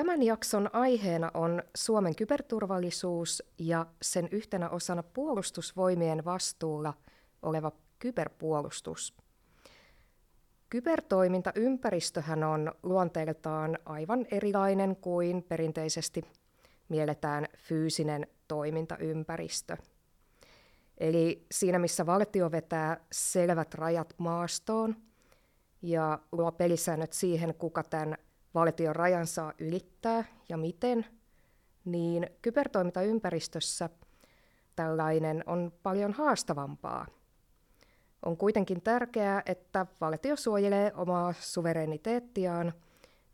Tämän jakson aiheena on Suomen kyberturvallisuus ja sen yhtenä osana puolustusvoimien vastuulla oleva kyberpuolustus. Kybertoimintaympäristöhän on luonteeltaan aivan erilainen kuin perinteisesti mielletään fyysinen toimintaympäristö. Eli siinä, missä valtio vetää selvät rajat maastoon ja luo pelisäännöt siihen, kuka tämän valtion rajan saa ylittää ja miten, niin kybertoimintaympäristössä tällainen on paljon haastavampaa. On kuitenkin tärkeää, että valtio suojelee omaa suvereniteettiaan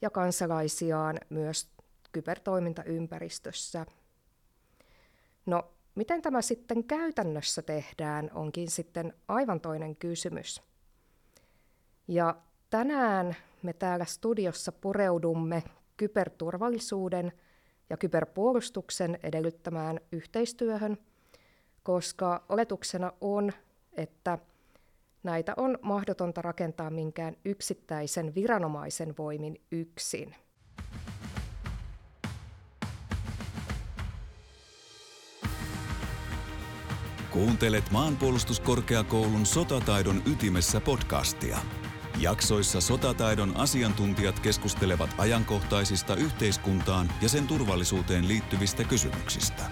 ja kansalaisiaan myös kybertoimintaympäristössä. No, miten tämä sitten käytännössä tehdään, onkin sitten aivan toinen kysymys. Ja tänään me täällä studiossa pureudumme kyberturvallisuuden ja kyberpuolustuksen edellyttämään yhteistyöhön, koska oletuksena on, että näitä on mahdotonta rakentaa minkään yksittäisen viranomaisen voimin yksin. Kuuntelet maanpuolustuskorkeakoulun sotataidon ytimessä podcastia. Jaksoissa sotataidon asiantuntijat keskustelevat ajankohtaisista yhteiskuntaan ja sen turvallisuuteen liittyvistä kysymyksistä.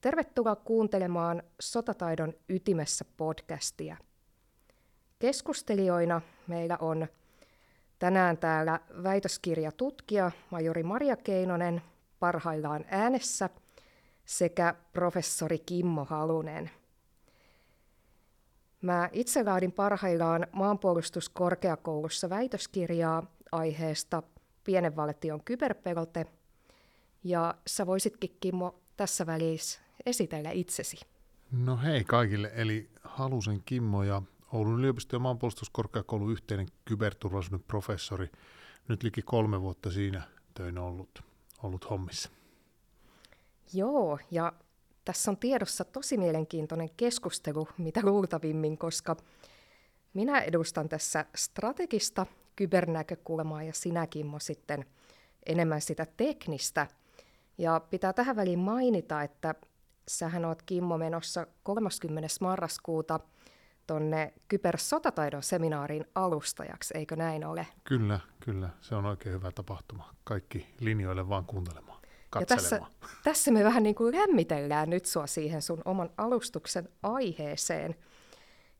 Tervetuloa kuuntelemaan Sotataidon ytimessä podcastia. Keskustelijoina meillä on tänään täällä väitöskirjatutkija majori Maria Keinonen – parhaillaan äänessä sekä professori Kimmo Halunen. Mä itse laadin parhaillaan maanpuolustuskorkeakoulussa väitöskirjaa aiheesta pienen valtion kyberpelote, ja sä voisitkin Kimmo tässä välissä esitellä itsesi. No hei kaikille, eli Halusen Kimmo ja Oulun yliopiston maanpuolustuskorkeakoulun yhteinen kyberturvallisuuden professori. Nyt liki kolme vuotta siinä töin ollut ollut hommissa. Joo, ja tässä on tiedossa tosi mielenkiintoinen keskustelu, mitä luultavimmin, koska minä edustan tässä strategista kybernäkökulmaa ja sinäkin mo sitten enemmän sitä teknistä. Ja pitää tähän väliin mainita, että sähän oot Kimmo menossa 30. marraskuuta tuonne kybersotataidon seminaariin alustajaksi, eikö näin ole? Kyllä, kyllä. Se on oikein hyvä tapahtuma. Kaikki linjoille vaan kuuntelemaan, Ja tässä, tässä me vähän niin kuin lämmitellään nyt sua siihen sun oman alustuksen aiheeseen.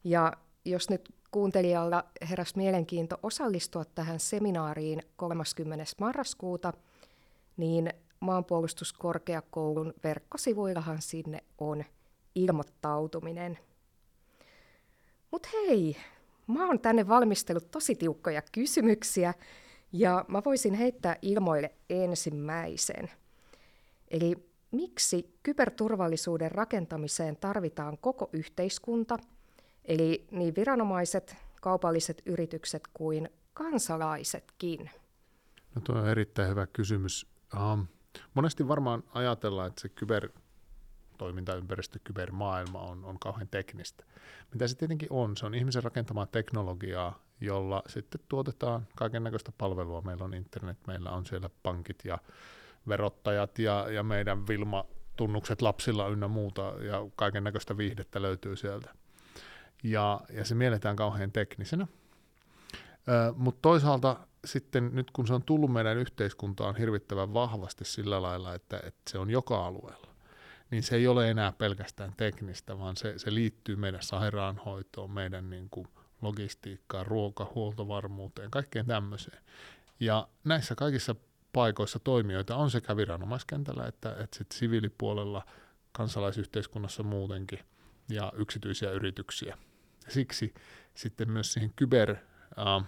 Ja jos nyt kuuntelijalla heräs mielenkiinto osallistua tähän seminaariin 30. marraskuuta, niin maanpuolustuskorkeakoulun verkkosivuillahan sinne on ilmoittautuminen – mutta hei, mä oon tänne valmistellut tosi tiukkoja kysymyksiä ja mä voisin heittää ilmoille ensimmäisen. Eli miksi kyberturvallisuuden rakentamiseen tarvitaan koko yhteiskunta, eli niin viranomaiset, kaupalliset yritykset kuin kansalaisetkin? No tuo on erittäin hyvä kysymys. Um, monesti varmaan ajatellaan, että se kyber toimintaympäristö, kybermaailma on, on kauhean teknistä. Mitä se tietenkin on? Se on ihmisen rakentamaa teknologiaa, jolla sitten tuotetaan kaiken näköistä palvelua. Meillä on internet, meillä on siellä pankit ja verottajat ja, ja meidän Vilma-tunnukset lapsilla ynnä muuta ja kaiken näköistä viihdettä löytyy sieltä. Ja, ja se mielletään kauhean teknisenä. Mutta toisaalta sitten nyt kun se on tullut meidän yhteiskuntaan hirvittävän vahvasti sillä lailla, että, että se on joka alueella, niin se ei ole enää pelkästään teknistä, vaan se, se liittyy meidän sairaanhoitoon, meidän niin kuin logistiikkaan, ruokahuoltovarmuuteen, kaikkeen tämmöiseen. Ja näissä kaikissa paikoissa toimijoita on sekä viranomaiskentällä että, että sit siviilipuolella, kansalaisyhteiskunnassa muutenkin ja yksityisiä yrityksiä. Siksi sitten myös siihen kyber äh,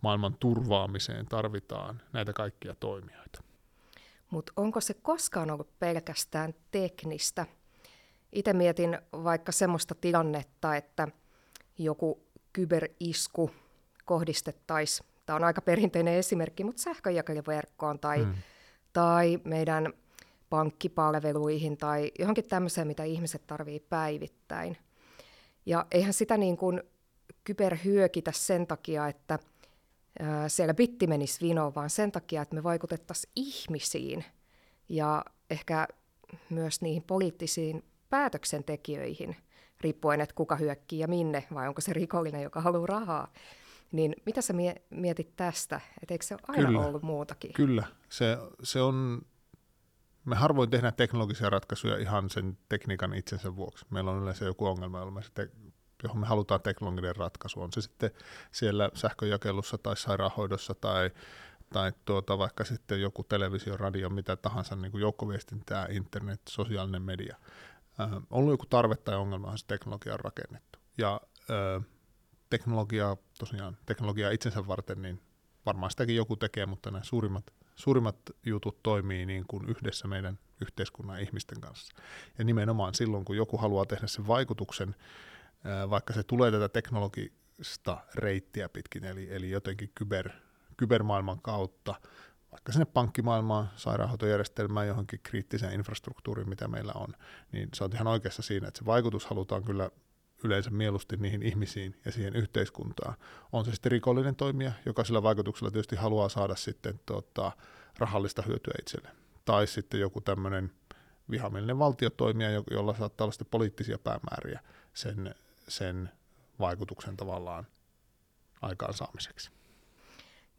maailman turvaamiseen tarvitaan näitä kaikkia toimijoita. Mutta onko se koskaan ollut pelkästään teknistä? Itse mietin vaikka semmoista tilannetta, että joku kyberisku kohdistettaisiin, tämä on aika perinteinen esimerkki, mutta sähköjakeluverkkoon tai, mm. tai meidän pankkipalveluihin tai johonkin tämmöiseen, mitä ihmiset tarvii päivittäin. Ja eihän sitä niin kuin kyberhyökitä sen takia, että siellä bitti menisi vinoon, vaan sen takia, että me vaikutettaisiin ihmisiin ja ehkä myös niihin poliittisiin päätöksentekijöihin, riippuen, että kuka hyökkii ja minne, vai onko se rikollinen, joka haluaa rahaa. Niin mitä sä mietit tästä? Et eikö se ole aina kyllä, ollut muutakin? Kyllä, se, se on, me harvoin tehdään teknologisia ratkaisuja ihan sen tekniikan itsensä vuoksi. Meillä on yleensä joku ongelma, jolla me sitten johon me halutaan teknologinen ratkaisu, on se sitten siellä sähköjakelussa tai sairaanhoidossa tai, tai tuota, vaikka sitten joku televisio, radio, mitä tahansa, niin kuin joukkoviestintää, internet, sosiaalinen media. Äh, ollut joku tarve tai ongelma, on se teknologia on rakennettu. Ja äh, teknologia, tosiaan teknologia itsensä varten, niin varmaan sitäkin joku tekee, mutta nämä suurimmat, suurimmat jutut toimii niin kuin yhdessä meidän yhteiskunnan ihmisten kanssa. Ja nimenomaan silloin, kun joku haluaa tehdä sen vaikutuksen, vaikka se tulee tätä teknologista reittiä pitkin, eli, eli jotenkin kyber, kybermaailman kautta, vaikka sinne pankkimaailmaan, sairaanhoitojärjestelmään, johonkin kriittiseen infrastruktuuriin, mitä meillä on, niin se on ihan oikeassa siinä, että se vaikutus halutaan kyllä yleensä mieluusti niihin ihmisiin ja siihen yhteiskuntaan. On se sitten rikollinen toimija, joka sillä vaikutuksella tietysti haluaa saada sitten tota, rahallista hyötyä itselle. Tai sitten joku tämmöinen vihamielinen valtiotoimija, jolla saattaa olla sitten poliittisia päämääriä sen sen vaikutuksen tavallaan aikaansaamiseksi.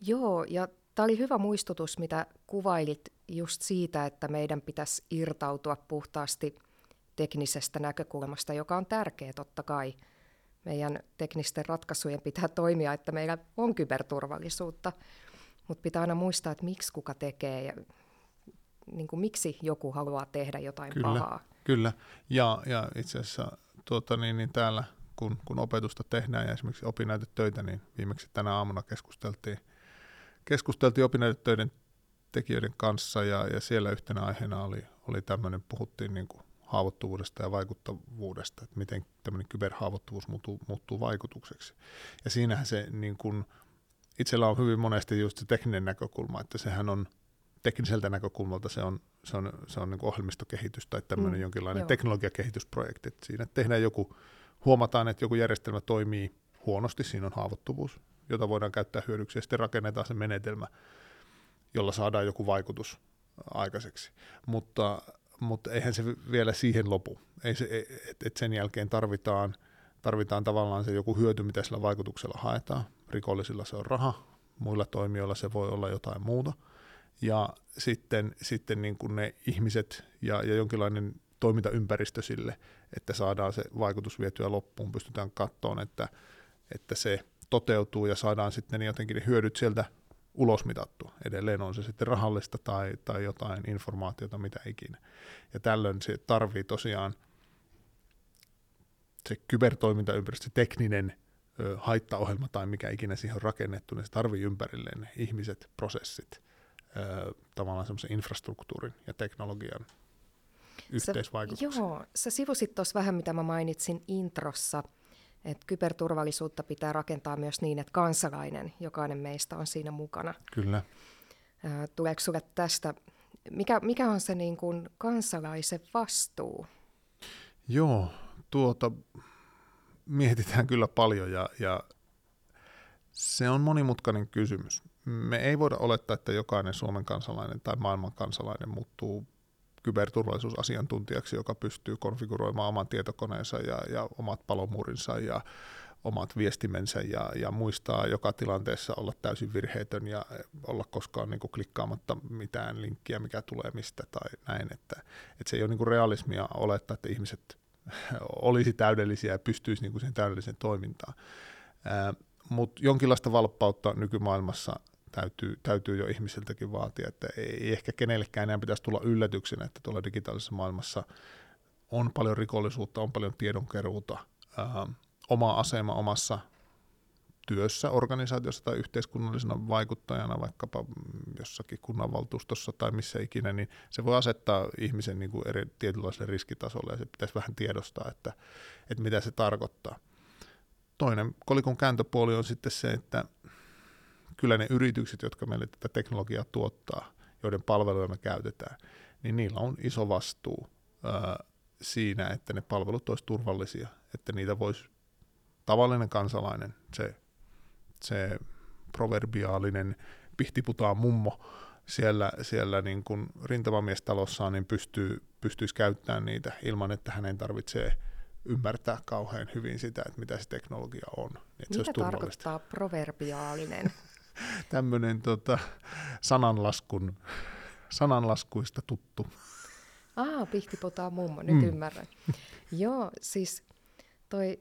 Joo, ja tämä oli hyvä muistutus, mitä kuvailit just siitä, että meidän pitäisi irtautua puhtaasti teknisestä näkökulmasta, joka on tärkeä totta kai. Meidän teknisten ratkaisujen pitää toimia, että meillä on kyberturvallisuutta, mutta pitää aina muistaa, että miksi kuka tekee ja niin kuin miksi joku haluaa tehdä jotain kyllä, pahaa. Kyllä, ja, ja itse asiassa tuota, niin, niin täällä kun, kun opetusta tehdään ja esimerkiksi opinnäytetöitä, niin viimeksi tänä aamuna keskusteltiin, keskusteltiin opinnäytetöiden tekijöiden kanssa ja, ja siellä yhtenä aiheena oli, oli tämmöinen, puhuttiin niin kuin haavoittuvuudesta ja vaikuttavuudesta, että miten tämmöinen kyberhaavoittuvuus muuttuu, muuttuu vaikutukseksi. Ja siinähän se niin kuin, itsellä on hyvin monesti just se tekninen näkökulma, että sehän on tekniseltä näkökulmalta se on, se on, se on niin kuin ohjelmistokehitys tai tämmöinen mm, jonkinlainen joo. teknologiakehitysprojekti. Että siinä tehdään joku huomataan, että joku järjestelmä toimii huonosti, siinä on haavoittuvuus, jota voidaan käyttää hyödyksi, ja sitten rakennetaan se menetelmä, jolla saadaan joku vaikutus aikaiseksi. Mutta, mutta eihän se vielä siihen lopu. Ei se, et, et sen jälkeen tarvitaan, tarvitaan tavallaan se joku hyöty, mitä sillä vaikutuksella haetaan. Rikollisilla se on raha, muilla toimijoilla se voi olla jotain muuta. Ja sitten, sitten niin kuin ne ihmiset ja, ja jonkinlainen toimintaympäristö sille, että saadaan se vaikutus vietyä loppuun, pystytään katsomaan, että, että se toteutuu ja saadaan sitten jotenkin ne hyödyt sieltä ulosmitattua. Edelleen on se sitten rahallista tai, tai jotain informaatiota, mitä ikinä. Ja tällöin se tarvii tosiaan se kybertoimintaympäristö, tekninen ö, haittaohjelma tai mikä ikinä siihen on rakennettu, niin se tarvii ympärilleen ne ihmiset, prosessit, ö, tavallaan semmoisen infrastruktuurin ja teknologian yhteisvaikutuksia. Sä, joo, sä sivusit tuossa vähän, mitä mä mainitsin introssa, että kyberturvallisuutta pitää rakentaa myös niin, että kansalainen, jokainen meistä on siinä mukana. Kyllä. Tuleeko sinulle tästä, mikä, mikä on se niin kuin kansalaisen vastuu? Joo, tuota mietitään kyllä paljon ja, ja se on monimutkainen kysymys. Me ei voida olettaa, että jokainen Suomen kansalainen tai maailman kansalainen muuttuu kyberturvallisuusasiantuntijaksi, joka pystyy konfiguroimaan oman tietokoneensa ja, ja omat palomuurinsa ja omat viestimensä ja, ja muistaa joka tilanteessa olla täysin virheetön ja olla koskaan niin kuin klikkaamatta mitään linkkiä, mikä tulee mistä tai näin. Että, että se ei ole niin kuin realismia olettaa, että ihmiset olisi täydellisiä ja pystyisi niin kuin siihen täydelliseen toimintaan. Mutta jonkinlaista valppautta nykymaailmassa täytyy, täytyy jo ihmisiltäkin vaatia, että ei ehkä kenellekään enää pitäisi tulla yllätyksenä, että tuolla digitaalisessa maailmassa on paljon rikollisuutta, on paljon tiedonkeruuta, ää, oma asema omassa työssä, organisaatiossa tai yhteiskunnallisena vaikuttajana vaikkapa jossakin kunnanvaltuustossa tai missä ikinä, niin se voi asettaa ihmisen niin kuin eri tietynlaiselle riskitasolle ja se pitäisi vähän tiedostaa, että, että mitä se tarkoittaa. Toinen kolikon kääntöpuoli on sitten se, että kyllä ne yritykset, jotka meille tätä teknologiaa tuottaa, joiden palveluja me käytetään, niin niillä on iso vastuu ää, siinä, että ne palvelut olisi turvallisia, että niitä voisi tavallinen kansalainen, se, se proverbiaalinen pihtiputaa mummo siellä, siellä niin kuin rintamamiestalossaan, niin pystyy, pystyisi käyttämään niitä ilman, että hänen tarvitsee ymmärtää kauhean hyvin sitä, että mitä se teknologia on. Että Mitä se tarkoittaa proverbiaalinen? Tämmöinen tota, sananlaskun, sananlaskuista tuttu. Ah, pihtipotaa mummo, nyt mm. ymmärrän. Joo, siis toi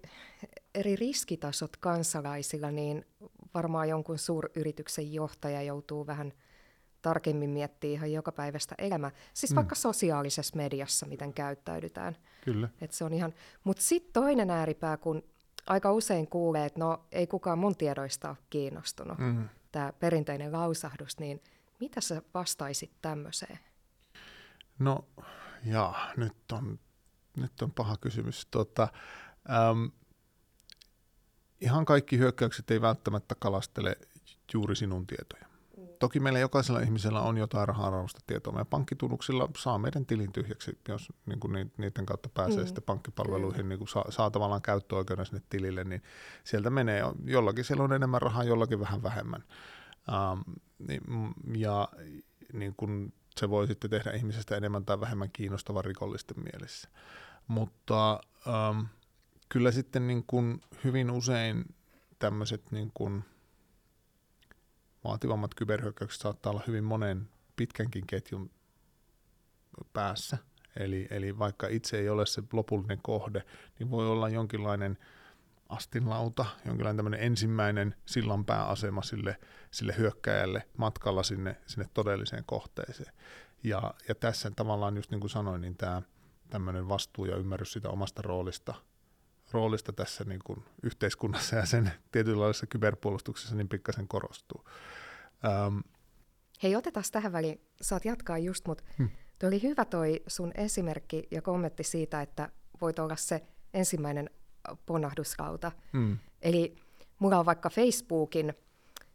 eri riskitasot kansalaisilla, niin varmaan jonkun suuryrityksen johtaja joutuu vähän tarkemmin miettimään ihan joka päivästä elämää. Siis mm. vaikka sosiaalisessa mediassa, miten käyttäydytään. Kyllä. Et se on ihan... Mutta sitten toinen ääripää, kun aika usein kuulee, että no ei kukaan mun tiedoista ole kiinnostunut, mm. Tämä perinteinen lausahdus, niin mitä sä vastaisit tämmöiseen? No, jaa, nyt on, nyt on paha kysymys. Tota, äm, ihan kaikki hyökkäykset ei välttämättä kalastele juuri sinun tietoja. Toki meillä jokaisella ihmisellä on jotain rahaa tietoa. Meidän pankkitunnuksilla saa meidän tilin tyhjäksi, jos niin kuin niiden kautta pääsee mm. sitten pankkipalveluihin, niin kuin saa, saa tavallaan käyttöoikeuden sinne tilille, niin sieltä menee. Jollakin siellä on enemmän rahaa, jollakin vähän vähemmän. Um, ja niin kuin se voi sitten tehdä ihmisestä enemmän tai vähemmän kiinnostava rikollisten mielessä. Mutta um, kyllä sitten niin kuin hyvin usein tämmöiset niin kuin vaativammat kyberhyökkäykset saattaa olla hyvin monen pitkänkin ketjun päässä. Eli, eli vaikka itse ei ole se lopullinen kohde, niin voi olla jonkinlainen astinlauta, jonkinlainen tämmöinen ensimmäinen sillanpääasema sille, sille hyökkäjälle matkalla sinne, sinne todelliseen kohteeseen. Ja, ja tässä tavallaan, just niin kuin sanoin, niin tämä tämmöinen vastuu ja ymmärrys sitä omasta roolista – roolista tässä niin kuin yhteiskunnassa ja sen tietynlaisessa kyberpuolustuksessa niin pikkasen korostuu. Um, Hei, otetaan tähän väliin, saat jatkaa just, mutta hmm. oli hyvä toi sun esimerkki ja kommentti siitä, että voit olla se ensimmäinen ponahduslauta. Hmm. Eli mulla on vaikka Facebookin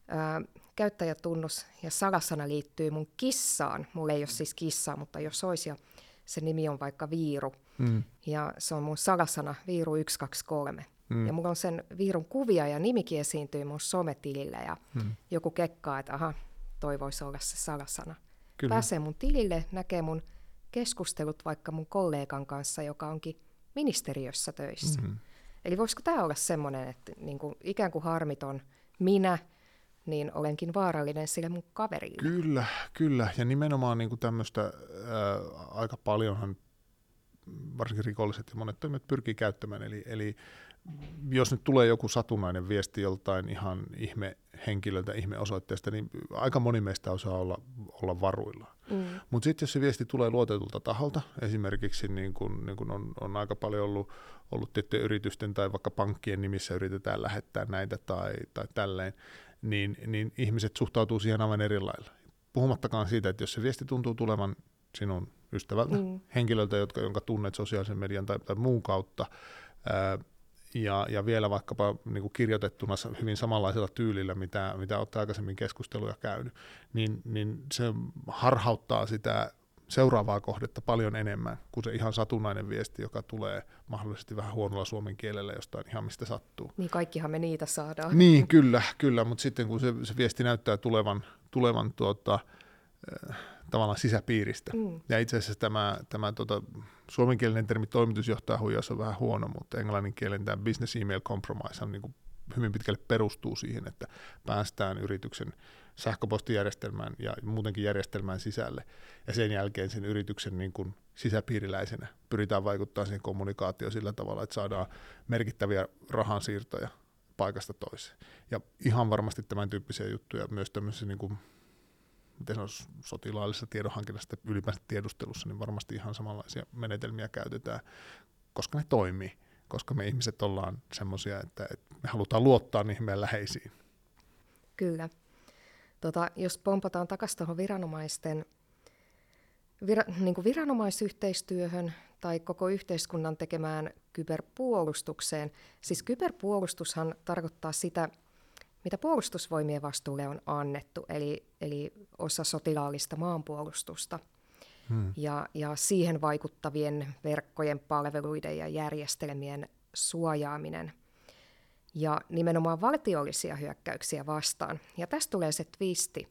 ää, käyttäjätunnus ja salasana liittyy mun kissaan. Mulla ei ole siis kissaa, mutta jos olisi, ja se nimi on vaikka Viiru. Mm. Ja se on mun salasana Viiru 123. Mm. Ja mulla on sen Viirun kuvia ja nimikin esiintyy mun sometilillä ja mm. joku kekkaa, että aha, toi voisi olla se salasana. Kyllä. Pääsee mun tilille, näkee mun keskustelut vaikka mun kollegan kanssa, joka onkin ministeriössä töissä. Mm-hmm. Eli voisiko tämä olla semmoinen, että niin kuin, ikään kuin harmiton minä, niin olenkin vaarallinen sille mun kaverille. Kyllä, kyllä. Ja nimenomaan niin tämmöistä ää, aika paljonhan varsinkin rikolliset ja monet toimijat pyrkii käyttämään. Eli, eli jos nyt tulee joku satunnainen viesti joltain ihan ihme henkilöltä, ihme osoitteesta, niin aika moni meistä osaa olla, olla varuilla. Mm. Mutta sitten jos se viesti tulee luotetulta taholta, esimerkiksi niin kun, niin kun on, on aika paljon ollut, ollut tiettyjen yritysten tai vaikka pankkien nimissä yritetään lähettää näitä tai, tai tälleen, niin, niin ihmiset suhtautuu siihen aivan eri lailla. Puhumattakaan siitä, että jos se viesti tuntuu tulevan sinun ystävältä, mm. henkilöltä, jotka, jonka tunnet sosiaalisen median tai, tai muun kautta, ää, ja, ja vielä vaikkapa niin kuin kirjoitettuna hyvin samanlaisella tyylillä, mitä, mitä olette aikaisemmin keskusteluja käynyt, niin, niin se harhauttaa sitä seuraavaa kohdetta paljon enemmän kuin se ihan satunnainen viesti, joka tulee mahdollisesti vähän huonolla suomen kielellä jostain ihan mistä sattuu. Niin kaikkihan me niitä saadaan. Niin, kyllä, kyllä, mutta sitten kun se, se viesti näyttää tulevan, tulevan tuota, äh, tavallaan sisäpiiristä. Mm. Ja itse asiassa tämä, tämä tota, suomenkielinen termi toimitusjohtaja huijaus on vähän huono, mutta englanninkielinen tämä business email compromise on niin kuin hyvin pitkälle perustuu siihen, että päästään yrityksen sähköpostijärjestelmään ja muutenkin järjestelmään sisälle. Ja sen jälkeen sen yrityksen niin kuin sisäpiiriläisenä pyritään vaikuttaa siihen kommunikaatioon sillä tavalla, että saadaan merkittäviä rahansiirtoja paikasta toiseen. Ja ihan varmasti tämän tyyppisiä juttuja myös tämmöisessä niin kuin miten se on sotilaallisessa tiedonhankinnassa ylipäänsä tiedustelussa, niin varmasti ihan samanlaisia menetelmiä käytetään, koska ne toimii, koska me ihmiset ollaan semmoisia, että, että me halutaan luottaa niihin meidän läheisiin. Kyllä. Tota, jos pompataan takaisin tuohon viranomaisten vira, niin kuin viranomaisyhteistyöhön tai koko yhteiskunnan tekemään kyberpuolustukseen. Siis kyberpuolustushan tarkoittaa sitä, mitä puolustusvoimien vastuulle on annettu, eli, eli osa sotilaallista maanpuolustusta. hmm. ja, ja siihen vaikuttavien verkkojen, palveluiden ja järjestelmien suojaaminen ja nimenomaan valtiollisia hyökkäyksiä vastaan. Ja tästä tulee se twisti.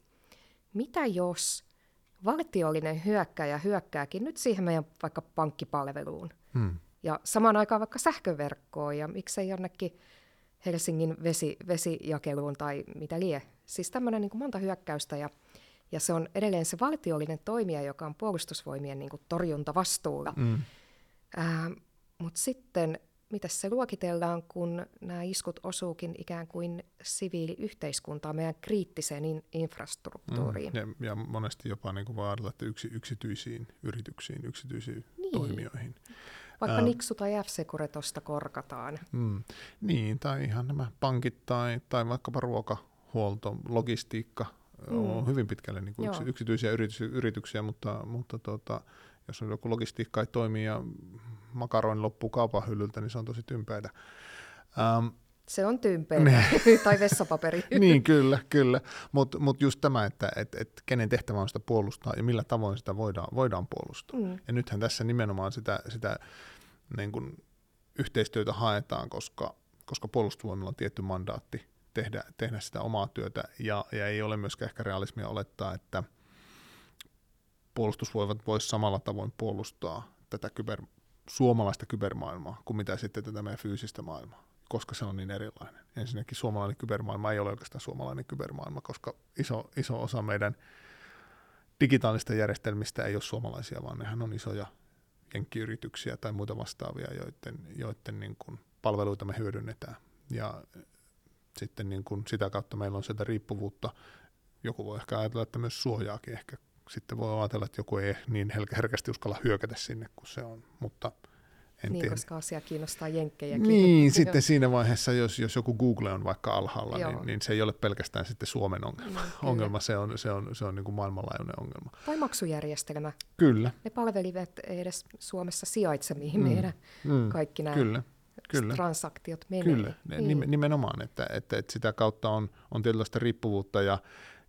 Mitä jos valtiollinen hyökkäjä hyökkääkin nyt siihen meidän vaikka pankkipalveluun hmm. ja samaan aikaan vaikka sähköverkkoon ja miksei jonnekin Helsingin vesi, vesijakeluun tai mitä lie. Siis tämmöinen niin monta hyökkäystä ja, ja se on edelleen se valtiollinen toimija, joka on puolustusvoimien niin kuin torjuntavastuulla. Mm. Mutta sitten, mitä se luokitellaan, kun nämä iskut osuukin ikään kuin siviiliyhteiskuntaan, meidän kriittiseen in, infrastruktuuriin. Mm. Ja, ja monesti jopa niin kuin ajatella, että yksi, yksityisiin yrityksiin, yksityisiin niin. toimijoihin. Vaikka Ää, Niksu tai F-Secure tuosta korkataan. Mm, niin, tai ihan nämä pankit tai, tai vaikkapa ruokahuolto, logistiikka mm. on hyvin pitkälle niin kuin yks, yksityisiä yritys, yrityksiä, mutta, mutta tota, jos on joku logistiikka ei toimi ja makaroin loppuu kaupan hyllyltä, niin se on tosi tympäitä. Ähm, se on tympeä, tai vessapaperi. niin, kyllä, kyllä. Mutta mut just tämä, että et, et kenen tehtävä on sitä puolustaa ja millä tavoin sitä voidaan, voidaan puolustaa. Mm. Ja nythän tässä nimenomaan sitä, sitä niin kun yhteistyötä haetaan, koska, koska puolustusvoimilla on tietty mandaatti tehdä, tehdä sitä omaa työtä, ja, ja ei ole myöskään ehkä realismia olettaa, että puolustusvoimat voisi samalla tavoin puolustaa tätä kyber, suomalaista kybermaailmaa kuin mitä sitten tätä meidän fyysistä maailmaa koska se on niin erilainen. Ensinnäkin suomalainen kybermaailma ei ole oikeastaan suomalainen kybermaailma, koska iso, iso osa meidän digitaalista järjestelmistä ei ole suomalaisia, vaan nehän on isoja jenkkiyrityksiä tai muita vastaavia, joiden, joiden niin kuin palveluita me hyödynnetään. Ja sitten niin kuin sitä kautta meillä on sieltä riippuvuutta. Joku voi ehkä ajatella, että myös suojaakin ehkä. Sitten voi ajatella, että joku ei niin herkästi uskalla hyökätä sinne kuin se on, mutta – en niin, tiedä. koska asia kiinnostaa jenkkejäkin. Niin, sitten siinä vaiheessa, jos, jos joku Google on vaikka alhaalla, niin, niin se ei ole pelkästään sitten Suomen ongelma. No, ongelma se on, se on, se on niin kuin maailmanlaajuinen ongelma. Tai maksujärjestelmä. Kyllä. Ne palvelivat edes Suomessa sijaitse, mihin mm. meidän mm. kaikki nämä Kyllä. Kyllä. transaktiot menee. Kyllä, niin. nimenomaan, että, että, että sitä kautta on, on tietynlaista riippuvuutta ja,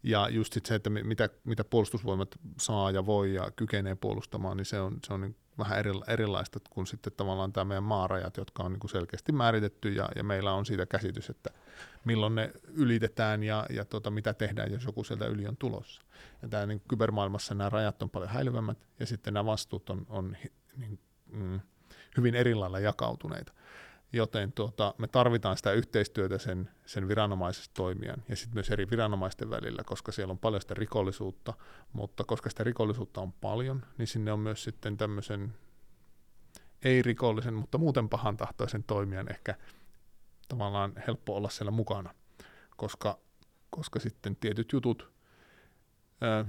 ja just sit se, että mitä, mitä puolustusvoimat saa ja voi ja kykenee puolustamaan, niin se on, se on niin vähän erilaista kuin sitten tavallaan tämä meidän maarajat, jotka on niin kuin selkeästi määritetty ja, ja meillä on siitä käsitys, että milloin ne ylitetään ja, ja tota, mitä tehdään, jos joku sieltä yli on tulossa. Ja tämä niin kybermaailmassa nämä rajat on paljon häilyvämmät ja sitten nämä vastuut on, on niin, mm, hyvin erilailla jakautuneita joten tuota, me tarvitaan sitä yhteistyötä sen, sen viranomaisesta toimijan ja sitten myös eri viranomaisten välillä, koska siellä on paljon sitä rikollisuutta, mutta koska sitä rikollisuutta on paljon, niin sinne on myös sitten tämmöisen ei-rikollisen, mutta muuten pahan tahtoisen toimijan ehkä tavallaan helppo olla siellä mukana, koska, koska sitten tietyt jutut,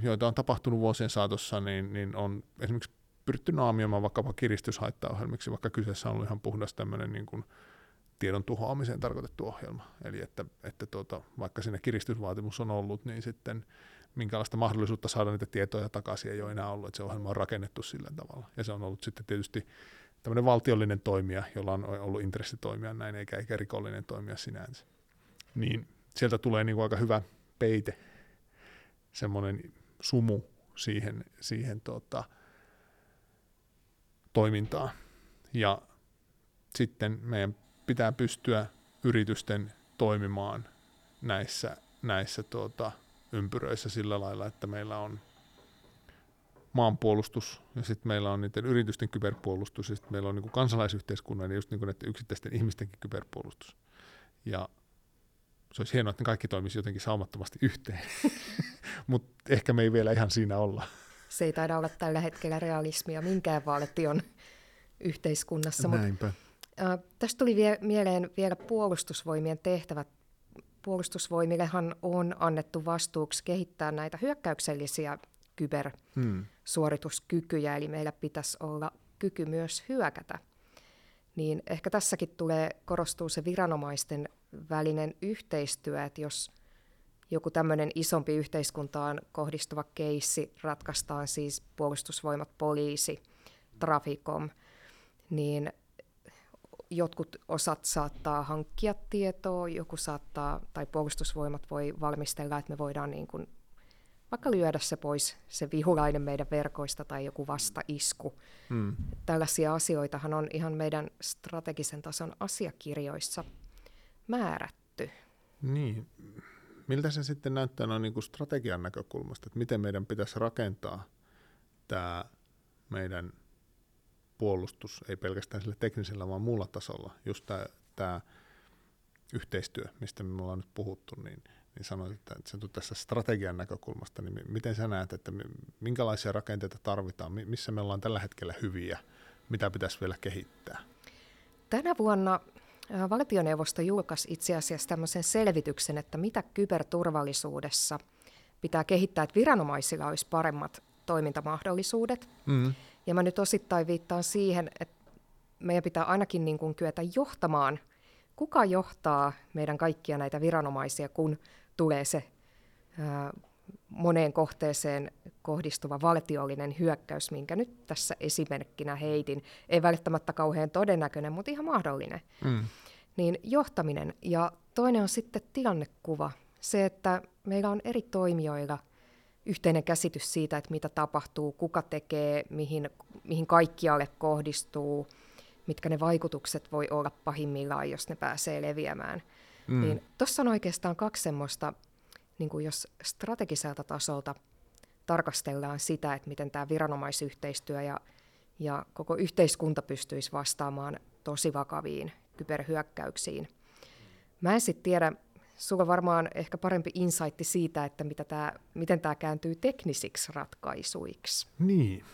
joita on tapahtunut vuosien saatossa, niin, niin on esimerkiksi pyritty naamioimaan vaikkapa kiristyshaittaohjelmiksi, vaikka kyseessä on ollut ihan puhdas tämmöinen niin kuin tiedon tuhoamiseen tarkoitettu ohjelma. Eli että, että tuota, vaikka siinä kiristysvaatimus on ollut, niin sitten minkälaista mahdollisuutta saada niitä tietoja takaisin ei ole enää ollut, että se ohjelma on rakennettu sillä tavalla. Ja se on ollut sitten tietysti tämmöinen valtiollinen toimija, jolla on ollut intressi toimia näin, eikä, eikä rikollinen toimija sinänsä. Niin sieltä tulee niin kuin aika hyvä peite, semmoinen sumu siihen, siihen tota, toimintaa. Ja sitten meidän pitää pystyä yritysten toimimaan näissä, näissä tuota, ympyröissä sillä lailla, että meillä on maanpuolustus ja sitten meillä on niiden yritysten kyberpuolustus ja sitten meillä on niin kansalaisyhteiskunnan ja just niin näiden yksittäisten ihmistenkin kyberpuolustus. Ja se olisi hienoa, että ne kaikki toimisi jotenkin saumattomasti yhteen, mutta ehkä me ei vielä ihan siinä olla se ei taida olla tällä hetkellä realismia minkään valtion yhteiskunnassa. Näinpä. Mut, äh, tästä tuli vie, mieleen vielä puolustusvoimien tehtävät. Puolustusvoimillehan on annettu vastuuksi kehittää näitä hyökkäyksellisiä kybersuorituskykyjä, hmm. eli meillä pitäisi olla kyky myös hyökätä. Niin ehkä tässäkin tulee korostuu se viranomaisten välinen yhteistyö, että jos – joku tämmöinen isompi yhteiskuntaan kohdistuva keissi ratkaistaan siis puolustusvoimat, poliisi, trafikom, niin jotkut osat saattaa hankkia tietoa, joku saattaa, tai puolustusvoimat voi valmistella, että me voidaan niin kuin vaikka lyödä se pois, se vihulainen meidän verkoista tai joku vastaisku. Mm. Tällaisia asioitahan on ihan meidän strategisen tason asiakirjoissa määrätty. Niin. Miltä se sitten näyttää noin niin kuin strategian näkökulmasta, että miten meidän pitäisi rakentaa tämä meidän puolustus, ei pelkästään sillä teknisellä, vaan muulla tasolla, just tämä, tämä yhteistyö, mistä me ollaan nyt puhuttu, niin, niin sanoit, että se on tässä strategian näkökulmasta, niin miten sä näet, että minkälaisia rakenteita tarvitaan, missä me ollaan tällä hetkellä hyviä, mitä pitäisi vielä kehittää? Tänä vuonna valtioneuvosto julkaisi itse asiassa tämmöisen selvityksen, että mitä kyberturvallisuudessa pitää kehittää, että viranomaisilla olisi paremmat toimintamahdollisuudet. Mm. Ja mä nyt osittain viittaan siihen, että meidän pitää ainakin niin kuin kyetä johtamaan, kuka johtaa meidän kaikkia näitä viranomaisia, kun tulee se moneen kohteeseen kohdistuva valtiollinen hyökkäys, minkä nyt tässä esimerkkinä heitin. Ei välttämättä kauhean todennäköinen, mutta ihan mahdollinen. Mm. Niin johtaminen. Ja toinen on sitten tilannekuva. Se, että meillä on eri toimijoilla yhteinen käsitys siitä, että mitä tapahtuu, kuka tekee, mihin, mihin kaikkialle kohdistuu, mitkä ne vaikutukset voi olla pahimmillaan, jos ne pääsee leviämään. Mm. Niin tuossa on oikeastaan kaksi semmoista niin kuin jos strategiselta tasolta tarkastellaan sitä, että miten tämä viranomaisyhteistyö ja, ja koko yhteiskunta pystyisi vastaamaan tosi vakaviin kyberhyökkäyksiin. Mä en sitten tiedä, sulla varmaan ehkä parempi insightti siitä, että mitä tää, miten tämä kääntyy teknisiksi ratkaisuiksi. Niin,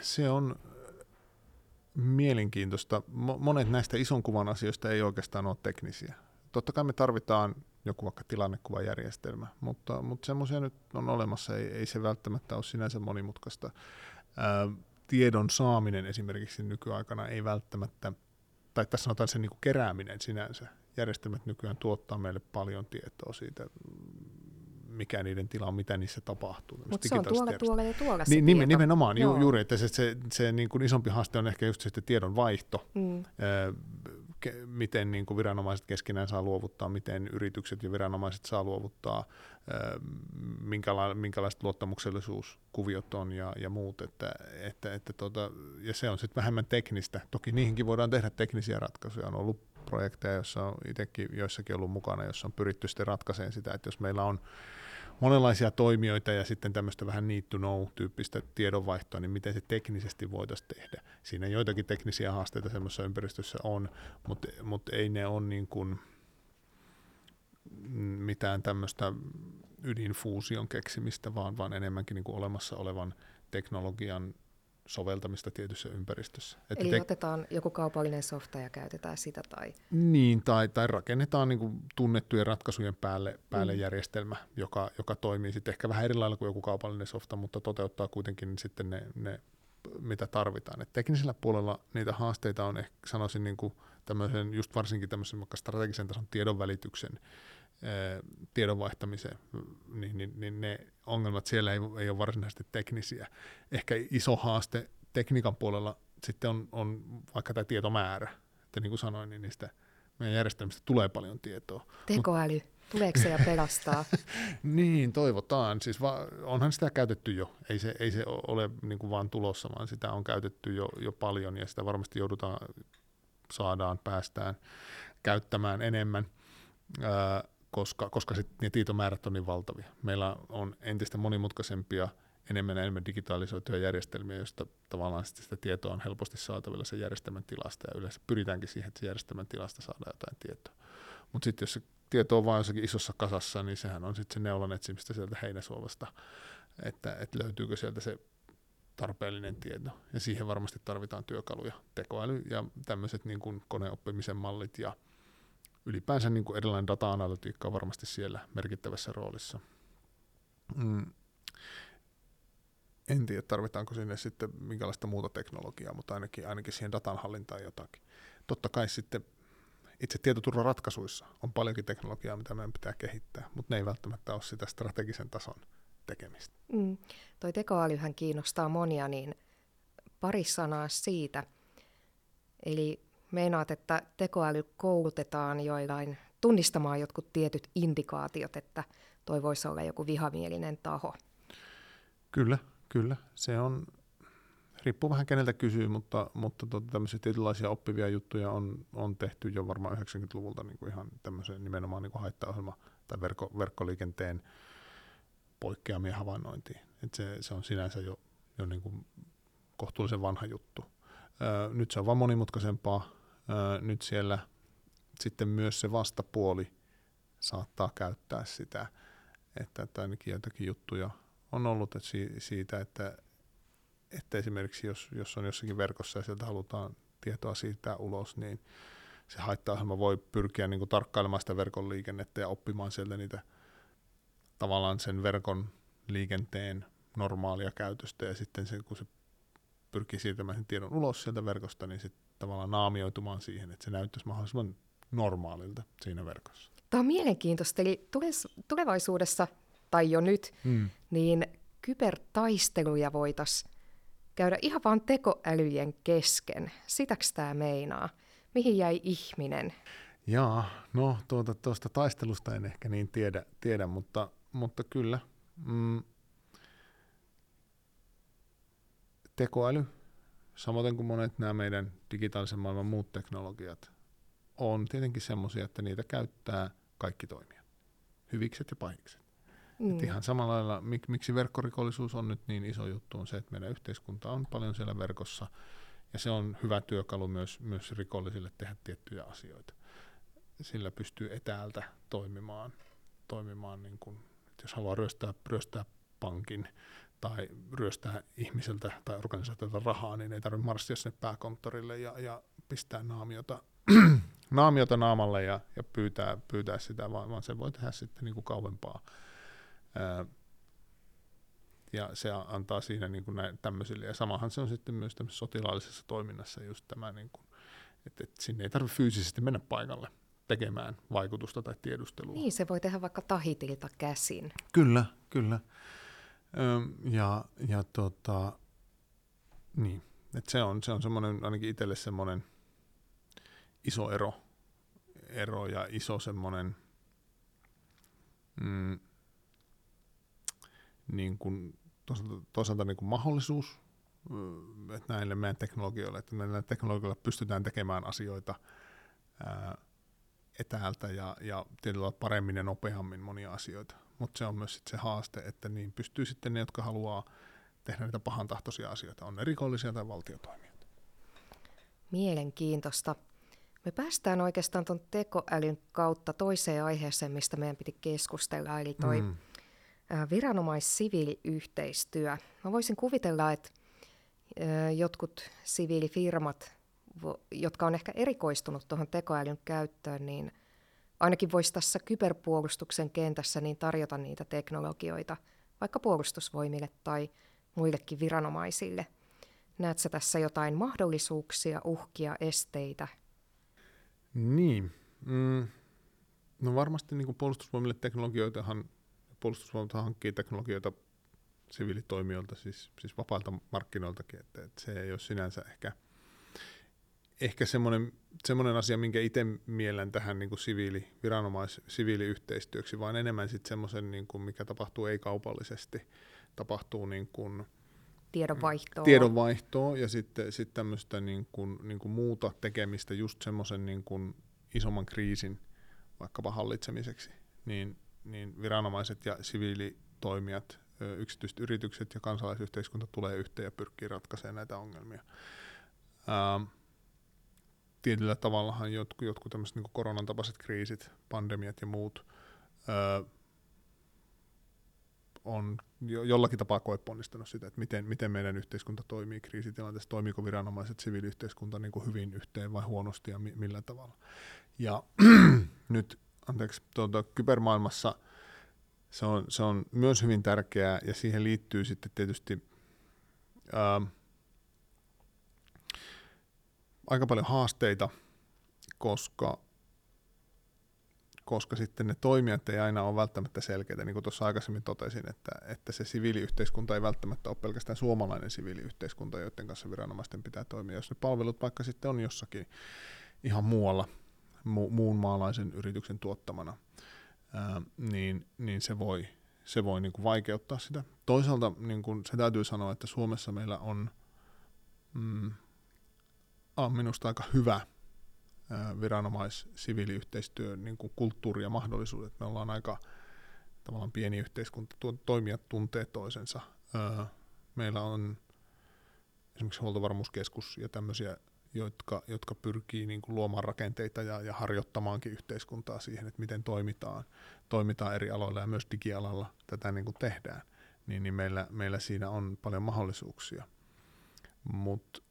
se on mielenkiintoista. Monet näistä ison kuvan asioista ei oikeastaan ole teknisiä. Totta kai me tarvitaan joku vaikka tilannekuvajärjestelmä, mutta, mutta semmoisia nyt on olemassa, ei, ei se välttämättä ole sinänsä monimutkaista. Ää, tiedon saaminen esimerkiksi nykyaikana ei välttämättä, tai tässä sanotaan se niin kuin kerääminen sinänsä. Järjestelmät nykyään tuottaa meille paljon tietoa siitä, mikä niiden tila on, mitä niissä tapahtuu. Mutta se on tuolla, tuolla ja tuolla se niin, tieto. Nimenomaan, ju, juuri, että se, se, se niin kuin isompi haaste on ehkä just se tiedon vaihto. Mm ke, miten niin kuin viranomaiset keskenään saa luovuttaa, miten yritykset ja viranomaiset saa luovuttaa, minkäla, minkälaiset luottamuksellisuuskuviot on ja, ja muut. Että, että, että tota, ja se on sitten vähemmän teknistä. Toki niihinkin voidaan tehdä teknisiä ratkaisuja. On ollut projekteja, joissa on itsekin joissakin ollut mukana, jossa on pyritty sitten ratkaisemaan sitä, että jos meillä on monenlaisia toimijoita ja sitten tämmöistä vähän need to know-tyyppistä tiedonvaihtoa, niin miten se teknisesti voitaisiin tehdä. Siinä joitakin teknisiä haasteita semmoisessa ympäristössä on, mutta, mutta ei ne ole niin kuin mitään tämmöistä ydinfuusion keksimistä, vaan, vaan enemmänkin niin kuin olemassa olevan teknologian soveltamista tietyssä ympäristössä. Että Eli te... otetaan joku kaupallinen softa ja käytetään sitä tai... Niin, tai, tai rakennetaan niin tunnettujen ratkaisujen päälle, päälle mm. järjestelmä, joka, joka toimii sitten ehkä vähän eri lailla kuin joku kaupallinen softa, mutta toteuttaa kuitenkin sitten ne, ne mitä tarvitaan. Et teknisellä puolella niitä haasteita on ehkä sanoisin niin kuin tämmöisen, just varsinkin tämmöisen vaikka strategisen tason tiedonvälityksen tiedon vaihtamiseen, niin, niin, niin ne ongelmat siellä ei, ei ole varsinaisesti teknisiä. Ehkä iso haaste tekniikan puolella sitten on, on vaikka tämä tietomäärä. Että niin kuin sanoin, niin niistä meidän järjestelmistä tulee paljon tietoa. Tekoäly, Mut, tuleeko se ja pelastaa? niin, toivotaan. Siis va, onhan sitä käytetty jo. Ei se, ei se ole niin kuin vaan tulossa, vaan sitä on käytetty jo, jo paljon ja sitä varmasti joudutaan, saadaan, päästään käyttämään enemmän. Öö, koska, koska sit ne tietomäärät on niin valtavia. Meillä on entistä monimutkaisempia, enemmän ja enemmän digitalisoituja järjestelmiä, joista tavallaan sitä tietoa on helposti saatavilla sen järjestelmän tilasta, ja yleensä pyritäänkin siihen, että se järjestelmän tilasta saadaan jotain tietoa. Mutta sitten jos se tieto on vain jossakin isossa kasassa, niin sehän on sitten se neulan etsimistä sieltä heinäsuolasta, että, että löytyykö sieltä se tarpeellinen tieto. Ja siihen varmasti tarvitaan työkaluja, tekoäly ja tämmöiset niin koneoppimisen mallit ja ylipäänsä niin kuin erilainen data-analytiikka on varmasti siellä merkittävässä roolissa. Mm. En tiedä, tarvitaanko sinne sitten minkälaista muuta teknologiaa, mutta ainakin, ainakin siihen datan hallintaan jotakin. Totta kai sitten itse tietoturvaratkaisuissa on paljonkin teknologiaa, mitä meidän pitää kehittää, mutta ne ei välttämättä ole sitä strategisen tason tekemistä. Mm. Toi tekoälyhän kiinnostaa monia, niin pari sanaa siitä. Eli Meinaat, että tekoäly koulutetaan joillain tunnistamaan jotkut tietyt indikaatiot, että toi voisi olla joku vihamielinen taho. Kyllä, kyllä. Se on, riippuu vähän keneltä kysyy, mutta, mutta tota, tämmöisiä tietynlaisia oppivia juttuja on, on tehty jo varmaan 90-luvulta niin kuin ihan tämmöiseen nimenomaan niin kuin haittaohjelma tai verkko, verkkoliikenteen poikkeamia havainnointiin. Et se, se on sinänsä jo, jo niin kuin kohtuullisen vanha juttu. Nyt se on vaan monimutkaisempaa. Nyt siellä sitten myös se vastapuoli saattaa käyttää sitä, että, että ainakin jotakin juttuja on ollut että siitä, että, että esimerkiksi jos, jos on jossakin verkossa ja sieltä halutaan tietoa siitä ulos, niin se haittaohjelma voi pyrkiä niin kuin tarkkailemaan sitä verkon liikennettä ja oppimaan sieltä niitä tavallaan sen verkon liikenteen normaalia käytöstä ja sitten se, kun se pyrkii siirtämään sen tiedon ulos sieltä verkosta, niin sitten tavallaan naamioitumaan siihen, että se näyttäisi mahdollisimman normaalilta siinä verkossa. Tämä on mielenkiintoista, eli tulevaisuudessa tai jo nyt, mm. niin kybertaisteluja voitaisiin käydä ihan vain tekoälyjen kesken. Sitäks tämä meinaa? Mihin jäi ihminen? Jaa, no tuota, tuosta taistelusta en ehkä niin tiedä, tiedä mutta, mutta kyllä. Mm, tekoäly, samoin kuin monet nämä meidän digitaalisen maailman muut teknologiat, on tietenkin semmoisia, että niitä käyttää kaikki toimijat, hyvikset ja pahikset. Mm. Et ihan samalla lailla, mik, miksi verkkorikollisuus on nyt niin iso juttu, on se, että meidän yhteiskunta on paljon siellä verkossa, ja se on hyvä työkalu myös, myös rikollisille tehdä tiettyjä asioita. Sillä pystyy etäältä toimimaan, toimimaan niin kuin, jos haluaa ryöstää, ryöstää pankin tai ryöstää ihmiseltä tai organisaatiolta rahaa, niin ei tarvitse marssia sinne pääkonttorille ja, ja pistää naamiota, naamiota naamalle ja, ja pyytää, pyytää sitä, vaan, vaan se voi tehdä sitten niin kuin kauempaa ja se antaa siinä niin kuin näin, tämmöisille. Ja samahan se on sitten myös tämmöisessä sotilaallisessa toiminnassa just tämä, niin kuin, että, että sinne ei tarvitse fyysisesti mennä paikalle tekemään vaikutusta tai tiedustelua. Niin, se voi tehdä vaikka tahitilta käsin. Kyllä, kyllä. Ja, ja tota, niin, että se on, se on semmoinen, ainakin itselle semmoinen iso ero, ero ja iso semmoinen, mm, niin kuin, toisaalta, toisaalta niin kuin mahdollisuus että näille meidän teknologioille, että näillä teknologioilla pystytään tekemään asioita ää, etäältä ja, ja tietyllä paremmin ja nopeammin monia asioita. Mutta se on myös sit se haaste, että niin pystyy sitten ne, jotka haluaa tehdä niitä pahantahtoisia asioita, on ne rikollisia tai valtiotoimijat. Mielenkiintoista. Me päästään oikeastaan tuon tekoälyn kautta toiseen aiheeseen, mistä meidän piti keskustella, eli toi mm viranomais-siviiliyhteistyö. Mä voisin kuvitella, että jotkut siviilifirmat, jotka on ehkä erikoistunut tuohon tekoälyn käyttöön, niin ainakin voisi tässä kyberpuolustuksen kentässä niin tarjota niitä teknologioita vaikka puolustusvoimille tai muillekin viranomaisille. Näetkö tässä jotain mahdollisuuksia, uhkia, esteitä? Niin. Mm. No varmasti niin kuin puolustusvoimille teknologioitahan puolustusvoimat hankkii teknologioita siviilitoimijoilta, siis, siis vapailta markkinoiltakin, että, että se ei ole sinänsä ehkä, ehkä semmoinen, semmoinen asia, minkä itse miellän tähän niin kuin siviili, viranomais, siviiliyhteistyöksi, vaan enemmän sitten semmoisen, niin kuin mikä tapahtuu ei-kaupallisesti, tapahtuu niin kuin, tiedonvaihtoa. tiedonvaihtoa ja sitten sit tämmöistä niin kuin, niin kuin muuta tekemistä just semmoisen niin kuin isomman kriisin vaikkapa hallitsemiseksi, niin niin viranomaiset ja siviilitoimijat, yksityiset yritykset ja kansalaisyhteiskunta tulee yhteen ja pyrkii ratkaisemaan näitä ongelmia. Ähm, tietyllä tavallahan jotkut, jotkut tämmöiset niin koronan tapaiset kriisit, pandemiat ja muut äh, on jo, jollakin tapaa koeponnistanut sitä, että miten, miten meidän yhteiskunta toimii kriisitilanteessa, toimiiko viranomaiset, siviiliyhteiskunta niin kuin hyvin yhteen vai huonosti ja mi, millä tavalla. Ja nyt anteeksi, tuota, kybermaailmassa se on, se on myös hyvin tärkeää ja siihen liittyy sitten tietysti ää, aika paljon haasteita, koska, koska sitten ne toimijat ei aina ole välttämättä selkeitä, niin kuin tuossa aikaisemmin totesin, että, että se siviiliyhteiskunta ei välttämättä ole pelkästään suomalainen siviiliyhteiskunta, joiden kanssa viranomaisten pitää toimia. Jos ne palvelut vaikka sitten on jossakin ihan muualla, mu- muun maalaisen yrityksen tuottamana, ää, niin, niin se voi se voi niin kuin vaikeuttaa sitä. Toisaalta niin kuin se täytyy sanoa, että Suomessa meillä on, mm, on minusta aika hyvä viranomais-siviiliyhteistyö niin kuin kulttuuri ja mahdollisuudet. Me ollaan aika tavallaan pieni yhteiskunta, toimijat tuntee toisensa. Meillä on esimerkiksi huoltovarmuuskeskus ja tämmöisiä, jotka, jotka pyrkii niin kuin luomaan rakenteita ja, ja harjoittamaankin yhteiskuntaa siihen, että miten toimitaan, toimitaan eri aloilla ja myös digialalla tätä niin kuin tehdään, niin, niin meillä, meillä siinä on paljon mahdollisuuksia. Mutta